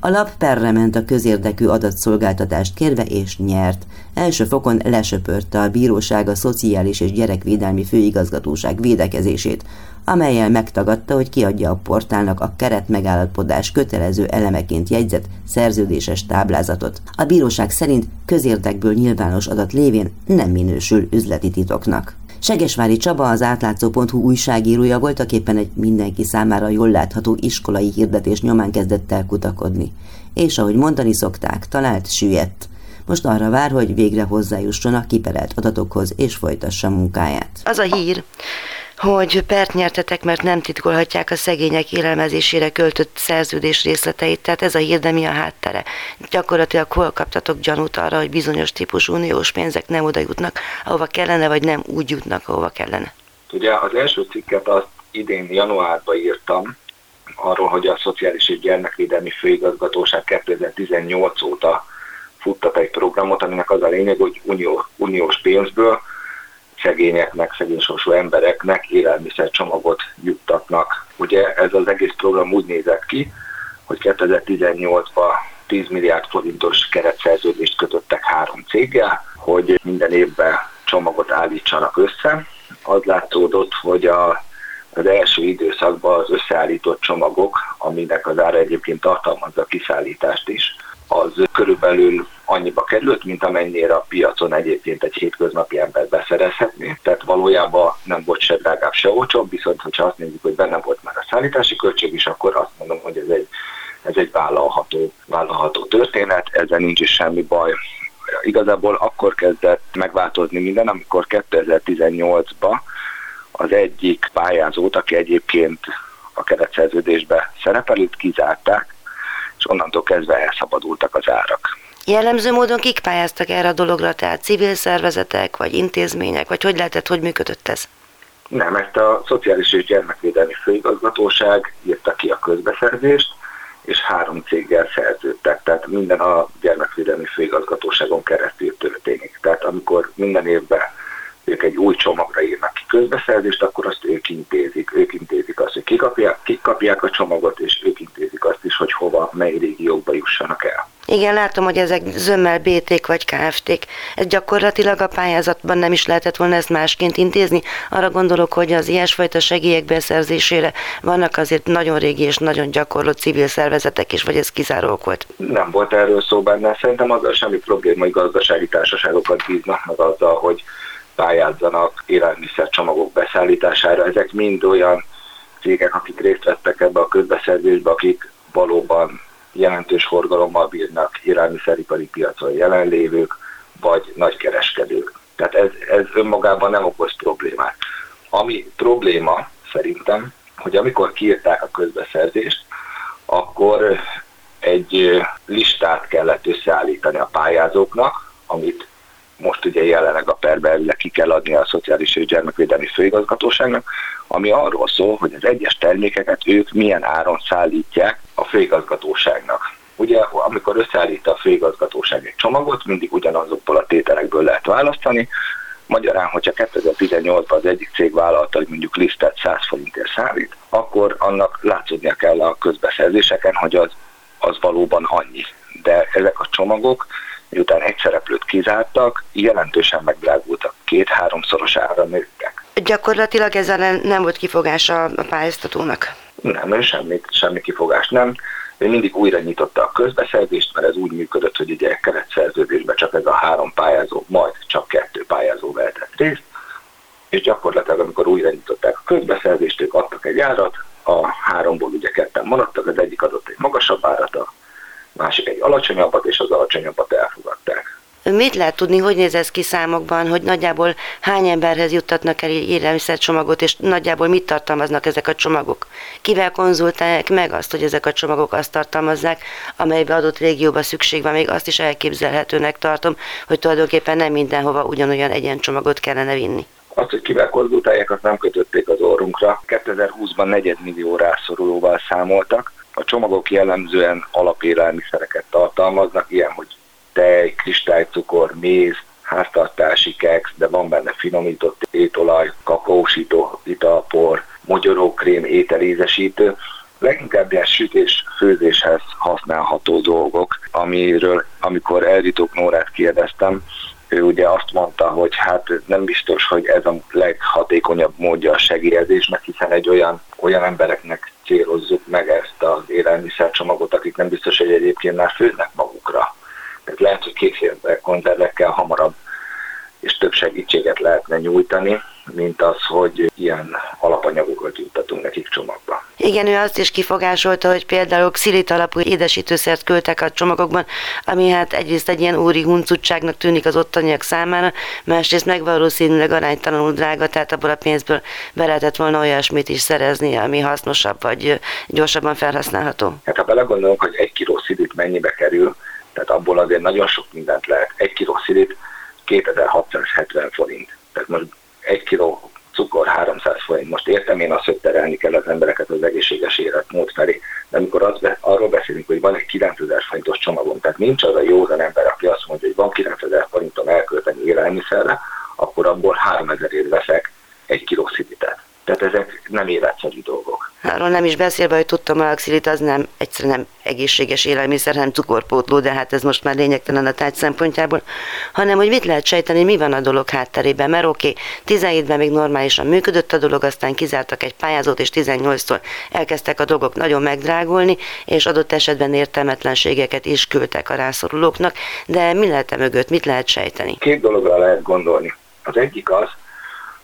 A lap perre ment a közérdekű adatszolgáltatást kérve és nyert. Első fokon lesöpörte a bíróság a Szociális és Gyerekvédelmi Főigazgatóság védekezését, amelyel megtagadta, hogy kiadja a portálnak a keret megállapodás kötelező elemeként jegyzett szerződéses táblázatot. A bíróság szerint közérdekből nyilvános adat lévén nem minősül üzleti titoknak. Segesvári Csaba, az átlátszó.hu újságírója voltak éppen egy mindenki számára jól látható iskolai hirdetés nyomán kezdett el kutakodni. És ahogy mondani szokták, talált süllyedt. Most arra vár, hogy végre hozzájusson a kiperelt adatokhoz és folytassa munkáját. Az a hír, hogy pert nyertetek, mert nem titkolhatják a szegények élelmezésére költött szerződés részleteit, tehát ez a hír, de mi a háttere? Gyakorlatilag hol kaptatok gyanút arra, hogy bizonyos típus uniós pénzek nem oda jutnak, ahova kellene, vagy nem úgy jutnak, ahova kellene? Ugye az első cikket azt idén januárban írtam, arról, hogy a Szociális és Gyermekvédelmi Főigazgatóság 2018 óta futtat egy programot, aminek az a lényeg, hogy unió, uniós pénzből szegényeknek, szegénysorsú embereknek élelmiszer csomagot juttatnak. Ugye ez az egész program úgy nézett ki, hogy 2018-ban 10 milliárd forintos keretszerződést kötöttek három céggel, hogy minden évben csomagot állítsanak össze. Az látszódott, hogy a, az első időszakban az összeállított csomagok, aminek az ára egyébként tartalmazza a kiszállítást is, az körülbelül annyiba került, mint amennyire a piacon egyébként egy hétköznapi ember beszerezhetné. Tehát valójában nem volt se drágább, se olcsóbb, viszont hogyha azt nézzük, hogy benne volt már a szállítási költség is, akkor azt mondom, hogy ez egy, ez egy vállalható, vállalható történet, ezzel nincs is semmi baj. Igazából akkor kezdett megváltozni minden, amikor 2018-ban az egyik pályázót, aki egyébként a keretszerződésbe szerepelőt kizárták, és onnantól kezdve elszabadultak az árak. Jellemző módon kik pályáztak erre a dologra, tehát civil szervezetek, vagy intézmények, vagy hogy lehetett, hogy működött ez? Nem, ezt a Szociális és Gyermekvédelmi Főigazgatóság írta ki a közbeszerzést, és három céggel szerződtek, tehát minden a Gyermekvédelmi Főigazgatóságon keresztül történik. Tehát amikor minden évben ők egy új csomagra írnak ki közbeszerzést, akkor azt ők intézik. Ők intézik azt, hogy kik kapják, kik kapják a csomagot, és ők intézik azt is, hogy hova, mely régiókba jussanak el. Igen, látom, hogy ezek zömmel BT-k vagy KFT-k. Ez gyakorlatilag a pályázatban nem is lehetett volna ezt másként intézni. Arra gondolok, hogy az ilyesfajta segélyek beszerzésére vannak azért nagyon régi és nagyon gyakorló civil szervezetek is, vagy ez kizárók volt? Nem volt erről szó benne. Szerintem azzal semmi probléma, hogy gazdasági társaságokat bíznak meg azzal, hogy pályázzanak élelmiszercsomagok beszállítására. Ezek mind olyan cégek, akik részt vettek ebbe a közbeszerzésbe, akik valóban jelentős forgalommal bírnak élelmiszeripari piacon jelenlévők, vagy nagykereskedők. Tehát ez, ez önmagában nem okoz problémát. Ami probléma szerintem, hogy amikor kiírták a közbeszerzést, akkor egy listát kellett összeállítani a pályázóknak, amit most ugye jelenleg a perbe ki kell adni a Szociális és Gyermekvédelmi Főigazgatóságnak, ami arról szól, hogy az egyes termékeket ők milyen áron szállítják a főigazgatóságnak. Ugye, amikor összeállít a főigazgatóság egy csomagot, mindig ugyanazokból a tételekből lehet választani, Magyarán, hogyha 2018-ban az egyik cég vállalta, hogy mondjuk lisztet 100 forintért szállít, akkor annak látszódnia kell a közbeszerzéseken, hogy az, az valóban annyi. De ezek a csomagok miután egy szereplőt kizártak, jelentősen megdrágultak, két-háromszoros ára nőttek. Gyakorlatilag ezzel nem volt kifogása a pályáztatónak? Nem, semmi, semmi kifogás nem. Ő mindig újra nyitotta a közbeszerzést, mert ez úgy működött, hogy ugye keretszerződésben csak ez a három pályázó, majd csak kettő pályázó vehetett részt, és gyakorlatilag amikor újra nyitották a közbeszerzést, ők adtak egy árat, a háromból ugye ketten maradtak, az egyik adott egy magasabb árat, a másik egy alacsonyabbat, és az alacsonyabbat elfogadták. Mit lehet tudni, hogy néz ez ki számokban, hogy nagyjából hány emberhez juttatnak el élelmiszercsomagot, és nagyjából mit tartalmaznak ezek a csomagok? Kivel konzultálják meg azt, hogy ezek a csomagok azt tartalmazzák, amelybe adott régióba szükség van, még azt is elképzelhetőnek tartom, hogy tulajdonképpen nem mindenhova ugyanolyan egyen csomagot kellene vinni. Azt, hogy kivel konzultálják, azt nem kötötték az orrunkra. 2020-ban negyedmillió rászorulóval számoltak, a csomagok jellemzően alapélelmiszereket tartalmaznak, ilyen, hogy tej, kristálycukor, méz, háztartási keks, de van benne finomított étolaj, kakaósító, italpor, mogyorókrém, ételézesítő, leginkább ilyen sütés, főzéshez használható dolgok, amiről, amikor Elritók Nórát kérdeztem, ő ugye azt mondta, hogy hát nem biztos, hogy ez a leghatékonyabb módja a segélyezésnek, hiszen egy olyan, olyan embereknek célozzuk meg ezt az élelmiszercsomagot, akik nem biztos, hogy egyébként már főznek magukra. Tehát lehet, hogy készített konzervekkel hamarabb és több segítséget lehetne nyújtani, mint az, hogy ilyen alapanyagokat juttatunk nekik csomagba. Igen, ő azt is kifogásolta, hogy például xilit alapú édesítőszert küldtek a csomagokban, ami hát egyrészt egy ilyen úri huncutságnak tűnik az ottaniak számára, másrészt meg valószínűleg aránytalanul drága, tehát abból a pénzből be lehetett volna olyasmit is szerezni, ami hasznosabb vagy gyorsabban felhasználható. Hát ha belegondolunk, hogy egy kiló szilit mennyibe kerül, tehát abból azért nagyon sok mindent lehet. Egy kiló szilit 2670 forint. Tehát most egy kiló cukor 300 forint. Most értem én azt, hogy terelni kell az embereket az egészséges életmód felé, de amikor az arról beszélünk, hogy van egy 9000 forintos csomagom, tehát nincs az a józan ember, aki azt mondja, hogy van 9000 forintom elkölteni élelmiszerre, akkor abból 3000 ért veszek egy kiló szigetet. Tehát ezek nem életszerű dolgok. Arról nem is beszélve, hogy tudtam, a xilit az nem egyszerűen nem egészséges élelmiszer, hanem cukorpótló, de hát ez most már lényegtelen a táj szempontjából, hanem hogy mit lehet sejteni, mi van a dolog hátterében, mert oké, okay, 17-ben még normálisan működött a dolog, aztán kizártak egy pályázót, és 18-tól elkezdtek a dolgok nagyon megdrágulni, és adott esetben értelmetlenségeket is küldtek a rászorulóknak, de mi lehet e mögött, mit lehet sejteni? Két dologra lehet gondolni. Az egyik az,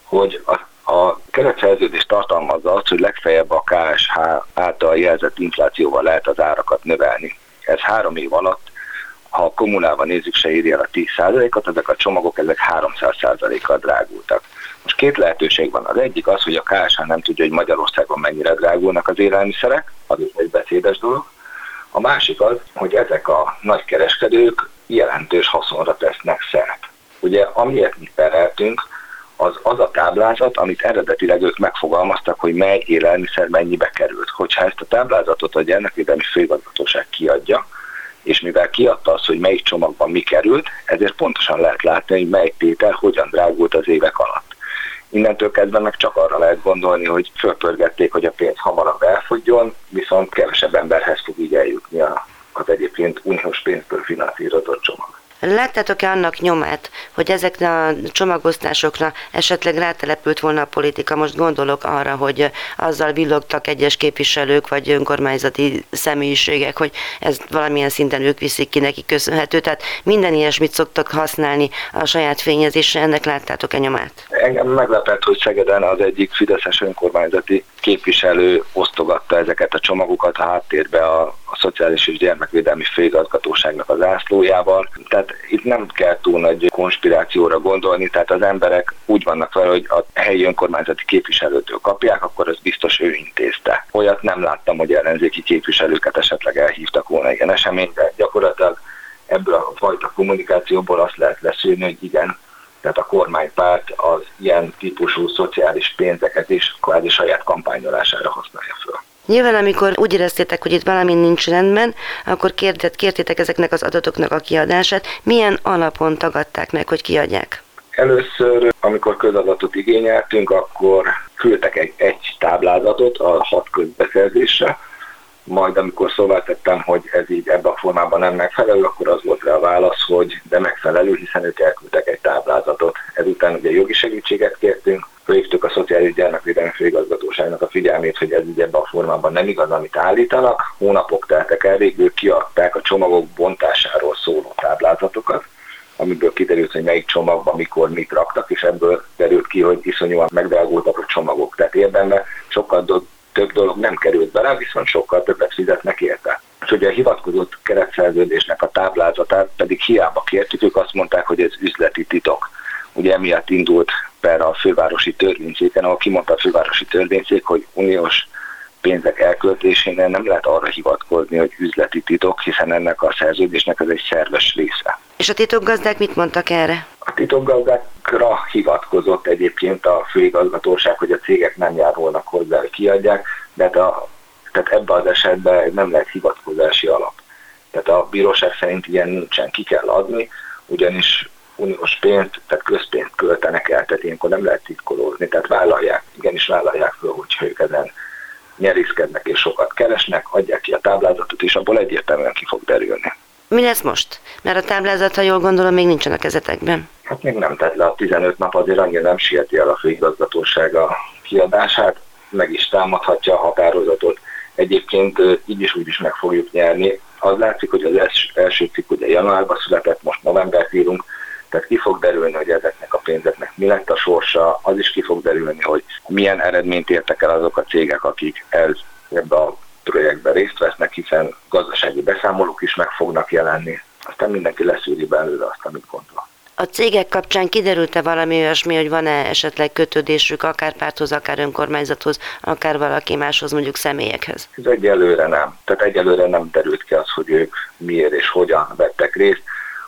hogy a a keretszerződés tartalmazza azt, hogy legfeljebb a KSH által jelzett inflációval lehet az árakat növelni. Ez három év alatt ha a kommunában nézzük, se írja a 10%-ot, ezek a csomagok ezek 300%-kal drágultak. Most két lehetőség van. Az egyik az, hogy a KSH nem tudja, hogy Magyarországon mennyire drágulnak az élelmiszerek, az is egy beszédes dolog. A másik az, hogy ezek a nagykereskedők jelentős haszonra tesznek szert. Ugye amiért mi pereltünk, az az a táblázat, amit eredetileg ők megfogalmaztak, hogy mely élelmiszer mennyibe került. Hogyha ezt a táblázatot a gyermekvédelmi főigazgatóság kiadja, és mivel kiadta azt, hogy melyik csomagban mi került, ezért pontosan lehet látni, hogy melyik tétel hogyan drágult az évek alatt. Innentől kezdve meg csak arra lehet gondolni, hogy fölpörgették, hogy a pénz hamarabb elfogjon, viszont kevesebb emberhez fog így eljutni az egyébként uniós pénzből finanszírozott csomag. Láttátok-e annak nyomát, hogy ezek a csomagosztásokra esetleg rátelepült volna a politika? Most gondolok arra, hogy azzal villogtak egyes képviselők vagy önkormányzati személyiségek, hogy ez valamilyen szinten ők viszik ki neki köszönhető. Tehát minden ilyesmit szoktak használni a saját fényezésre, ennek láttátok-e nyomát? Engem meglepett, hogy Szegeden az egyik Fideszes önkormányzati képviselő osztogatta ezeket a csomagokat a háttérbe a, a Szociális és Gyermekvédelmi Főigazgatóságnak az ászlójával. Tehát itt nem kell túl nagy konspirációra gondolni, tehát az emberek úgy vannak vele, hogy a helyi önkormányzati képviselőtől kapják, akkor az biztos ő intézte. Olyat nem láttam, hogy ellenzéki képviselőket esetleg elhívtak volna ilyen eseményre. Gyakorlatilag ebből a fajta kommunikációból azt lehet leszűrni, hogy igen, tehát a kormánypárt az ilyen típusú szociális pénzeket is kvázi saját kampányolására használja föl. Nyilván, amikor úgy éreztétek, hogy itt valami nincs rendben, akkor kérdett, kértétek ezeknek az adatoknak a kiadását. Milyen alapon tagadták meg, hogy kiadják? Először, amikor közadatot igényeltünk, akkor küldtek egy, egy táblázatot a hat közbeszerzésre, majd amikor szóvá tettem, hogy ez így ebben a formában nem megfelelő, akkor az volt rá a válasz, hogy de megfelelő, hiszen ők elküldtek egy táblázatot. Ezután ugye jogi segítséget kértünk, fölhívtuk a Szociális Gyermekvédelmi Főigazgatóságnak a figyelmét, hogy ez így ebben a formában nem igaz, amit állítanak. Hónapok teltek el, végül kiadták a csomagok bontásáról szóló táblázatokat, amiből kiderült, hogy melyik csomagban mikor mit raktak, és ebből derült ki, hogy iszonyúan megdrágultak a csomagok. Tehát érdemben sokkal több dolog nem került bele, viszont sokkal többet fizetnek érte. És ugye a hivatkozott keretszerződésnek a táblázatát pedig hiába kértük, ők azt mondták, hogy ez üzleti titok. Ugye emiatt indult per a fővárosi törvényszéken, ahol kimondta a fővárosi törvényszék, hogy uniós pénzek elköltésénél nem lehet arra hivatkozni, hogy üzleti titok, hiszen ennek a szerződésnek ez egy szerves része. És a titokgazdák mit mondtak erre? A titokgazdákra hivatkozott egyébként a főigazgatóság, hogy a cégek nem járulnak hozzá, hogy kiadják, de hát a, tehát ebben az esetben nem lehet hivatkozási alap. Tehát a bíróság szerint ilyen nincsen, ki kell adni, ugyanis uniós pénzt, tehát közpénzt költenek el, tehát ilyenkor nem lehet titkolózni, tehát vállalják, igenis vállalják föl, hogyha ők ezen nyerészkednek és sokat keresnek, adják ki a táblázatot, és abból egyértelműen ki fog derülni. Mi lesz most? Mert a táblázat, ha jól gondolom, még nincsen a kezetekben. Hát még nem tett le a 15 nap, azért annyira nem sieti el a főigazgatóság a kiadását, meg is támadhatja a határozatot. Egyébként így is úgy is meg fogjuk nyerni. Az látszik, hogy az első cikk ugye januárban született, most novembert írunk, tehát ki fog derülni, hogy ezeknek a pénzeknek mi lett a sorsa, az is ki fog derülni, hogy milyen eredményt értek el azok a cégek, akik ez, ebbe a projektben részt vesznek, hiszen gazdasági beszámolók is meg fognak jelenni. Aztán mindenki leszűri belőle azt, amit gondol. A cégek kapcsán kiderült-e valami olyasmi, hogy van-e esetleg kötődésük akár párthoz, akár önkormányzathoz, akár valaki máshoz, mondjuk személyekhez? Ez egyelőre nem. Tehát egyelőre nem derült ki az, hogy ők miért és hogyan vettek részt.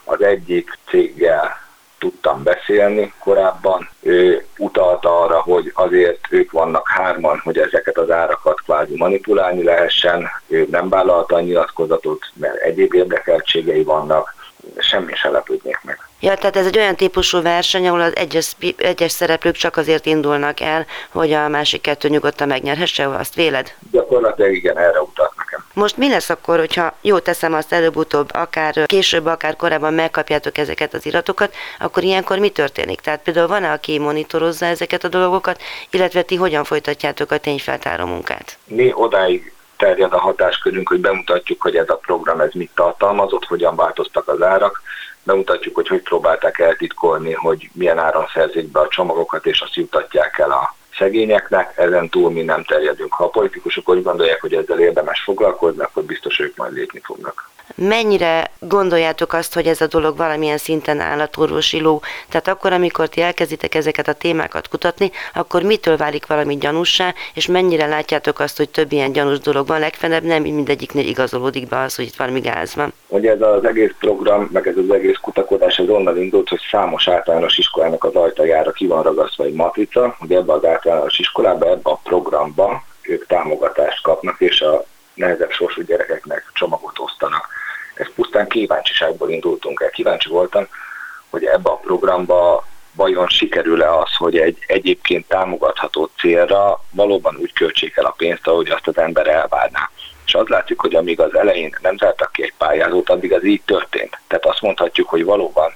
Az egyik céggel tudtam beszélni korábban. Ő utalta arra, hogy azért ők vannak hárman, hogy ezeket az árakat kvázi manipulálni lehessen. Ő nem vállalta a nyilatkozatot, mert egyéb érdekeltségei vannak, semmi se lepődnék meg. Ja, tehát ez egy olyan típusú verseny, ahol az egyes, egyes szereplők csak azért indulnak el, hogy a másik kettő nyugodtan megnyerhesse, azt véled? Gyakorlatilag igen, erre nekem. Most mi lesz akkor, hogyha jó teszem azt előbb-utóbb, akár később, akár korábban megkapjátok ezeket az iratokat, akkor ilyenkor mi történik? Tehát például van-e, aki monitorozza ezeket a dolgokat, illetve ti hogyan folytatjátok a tényfeltáró munkát? Mi odáig terjed a hatáskörünk, hogy bemutatjuk, hogy ez a program ez mit tartalmazott, hogyan változtak az árak, bemutatjuk, hogy hogy próbálták eltitkolni, hogy milyen áron szerzik be a csomagokat, és azt jutatják el a szegényeknek, ezen túl mi nem terjedünk. Ha a politikusok úgy gondolják, hogy ezzel érdemes foglalkozni, akkor biztos ők majd lépni fognak. Mennyire gondoljátok azt, hogy ez a dolog valamilyen szinten állatorvosiló? Tehát akkor, amikor ti elkezditek ezeket a témákat kutatni, akkor mitől válik valami gyanúsá, és mennyire látjátok azt, hogy több ilyen gyanús dolog van, legfeljebb nem mindegyiknél igazolódik be az, hogy itt valami gáz van? Ugye ez az egész program, meg ez az egész kutakodás az onnan indult, hogy számos általános iskolának az ajtajára ki van ragasztva egy matrica, hogy ebbe az általános iskolába, ebbe a programba ők támogatást kapnak, és a nehezebb sorsú gyerekeknek csomagot osztanak. Ez pusztán kíváncsiságból indultunk el. Kíváncsi voltam, hogy ebbe a programba vajon sikerül-e az, hogy egy egyébként támogatható célra valóban úgy költsék el a pénzt, ahogy azt az ember elvárná. És az látszik, hogy amíg az elején nem zártak ki egy pályázót, addig az így történt. Tehát azt mondhatjuk, hogy valóban,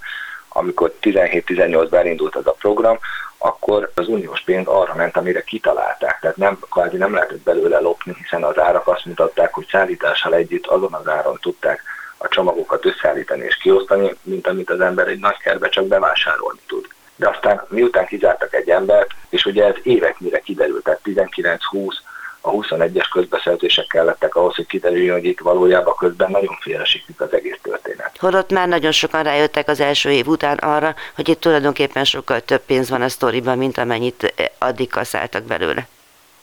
amikor 17-18-ban elindult ez a program, akkor az uniós pénz arra ment, amire kitalálták. Tehát nem, kvázi nem lehetett belőle lopni, hiszen az árak azt mutatták, hogy szállítással együtt azon az áron tudták a csomagokat összeállítani és kiosztani, mint amit az ember egy nagy kerbe csak bevásárolni tud. De aztán miután kizártak egy embert, és ugye ez éveknyire kiderült, tehát 19-20, a 21-es közbeszerzések kellettek ahhoz, hogy kiderüljön, hogy itt valójában közben nagyon félresiklik az egész történet. Holott már nagyon sokan rájöttek az első év után arra, hogy itt tulajdonképpen sokkal több pénz van a sztoriban, mint amennyit addig kaszáltak belőle.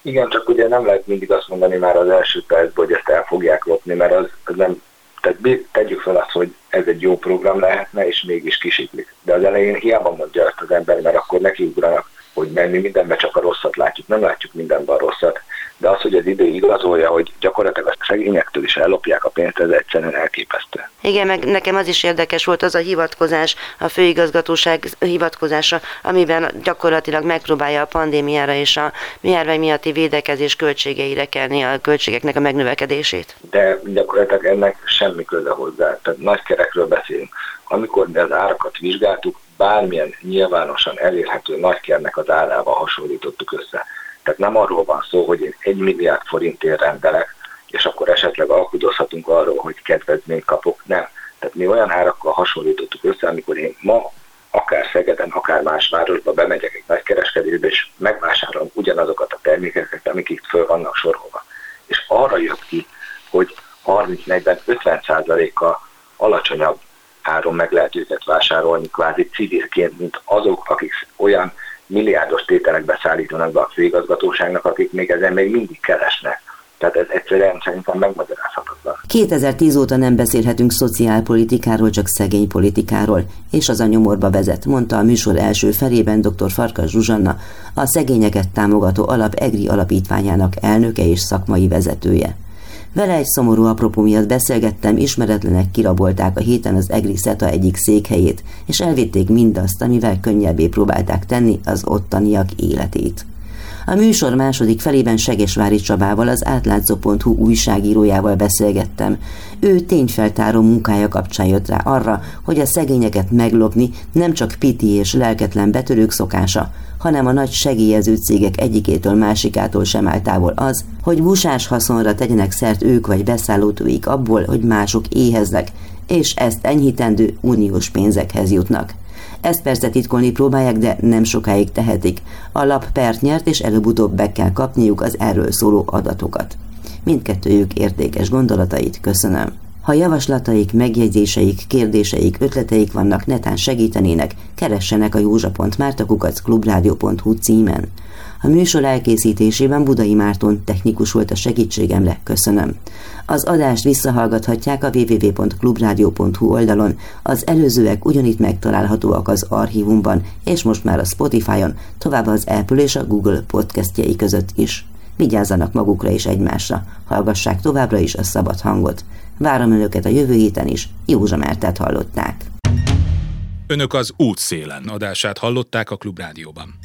Igen, csak ugye nem lehet mindig azt mondani már az első percben, hogy ezt el fogják lopni, mert az, az nem tehát tegyük fel azt, hogy ez egy jó program lehetne, és mégis kisiklik. De az elején hiába mondja ezt az ember, mert akkor nekiugranak, hogy menni mindenben csak a rosszat látjuk. Nem látjuk mindenben a rosszat de az, hogy az idő igazolja, hogy gyakorlatilag a szegényektől is ellopják a pénzt, ez egyszerűen elképesztő. Igen, meg nekem az is érdekes volt az a hivatkozás, a főigazgatóság hivatkozása, amiben gyakorlatilag megpróbálja a pandémiára és a járvány miatti védekezés költségeire kelni a költségeknek a megnövekedését. De gyakorlatilag ennek semmi köze hozzá. Tehát nagy kerekről beszélünk. Amikor mi az árakat vizsgáltuk, bármilyen nyilvánosan elérhető nagykernek az árával hasonlítottuk össze tehát nem arról van szó, hogy én egy milliárd forintért rendelek, és akkor esetleg alkudozhatunk arról, hogy kedvezményt kapok. Nem. Tehát mi olyan árakkal hasonlítottuk össze, amikor én ma akár Szegeden, akár más városba bemegyek egy nagy kereskedőbe, és megvásárolom ugyanazokat a termékeket, amik itt föl vannak sorolva. És arra jött ki, hogy 30-40-50 százaléka alacsonyabb áron meg lehet őket vásárolni kvázi civilként, mint azok, akik olyan milliárdos tételekbe szállítanak be a főigazgatóságnak, akik még ezen még mindig keresnek. Tehát ez egyszerűen szerintem megmagyarázhatatlan. 2010 óta nem beszélhetünk szociálpolitikáról, csak szegény politikáról, és az a nyomorba vezet, mondta a műsor első felében dr. Farkas Zsuzsanna, a szegényeket támogató alap EGRI alapítványának elnöke és szakmai vezetője. Vele egy szomorú apropó miatt beszélgettem, ismeretlenek kirabolták a héten az Egri Szeta egyik székhelyét, és elvitték mindazt, amivel könnyebbé próbálták tenni az ottaniak életét. A műsor második felében Segesvári Csabával, az átlátszó.hu újságírójával beszélgettem. Ő tényfeltáró munkája kapcsán jött rá arra, hogy a szegényeket meglopni nem csak piti és lelketlen betörők szokása, hanem a nagy segélyező cégek egyikétől másikától sem áll távol az, hogy busás haszonra tegyenek szert ők vagy beszállítóik abból, hogy mások éheznek, és ezt enyhítendő uniós pénzekhez jutnak. Ezt persze titkolni próbálják, de nem sokáig tehetik. A lap pert nyert, és előbb-utóbb be kell kapniuk az erről szóló adatokat. Mindkettőjük értékes gondolatait köszönöm. Ha javaslataik, megjegyzéseik, kérdéseik, ötleteik vannak, netán segítenének, keressenek a józsa.mártakukacklubrádió.hu címen. A műsor elkészítésében Budai Márton technikus volt a segítségemre, köszönöm. Az adást visszahallgathatják a www.clubradio.hu oldalon, az előzőek ugyanitt megtalálhatóak az archívumban, és most már a Spotify-on, tovább az Apple és a Google podcastjei között is. Vigyázzanak magukra és egymásra, hallgassák továbbra is a szabad hangot. Várom önöket a jövő héten is, Józsa Mertet hallották. Önök az útszélen adását hallották a Klubrádióban.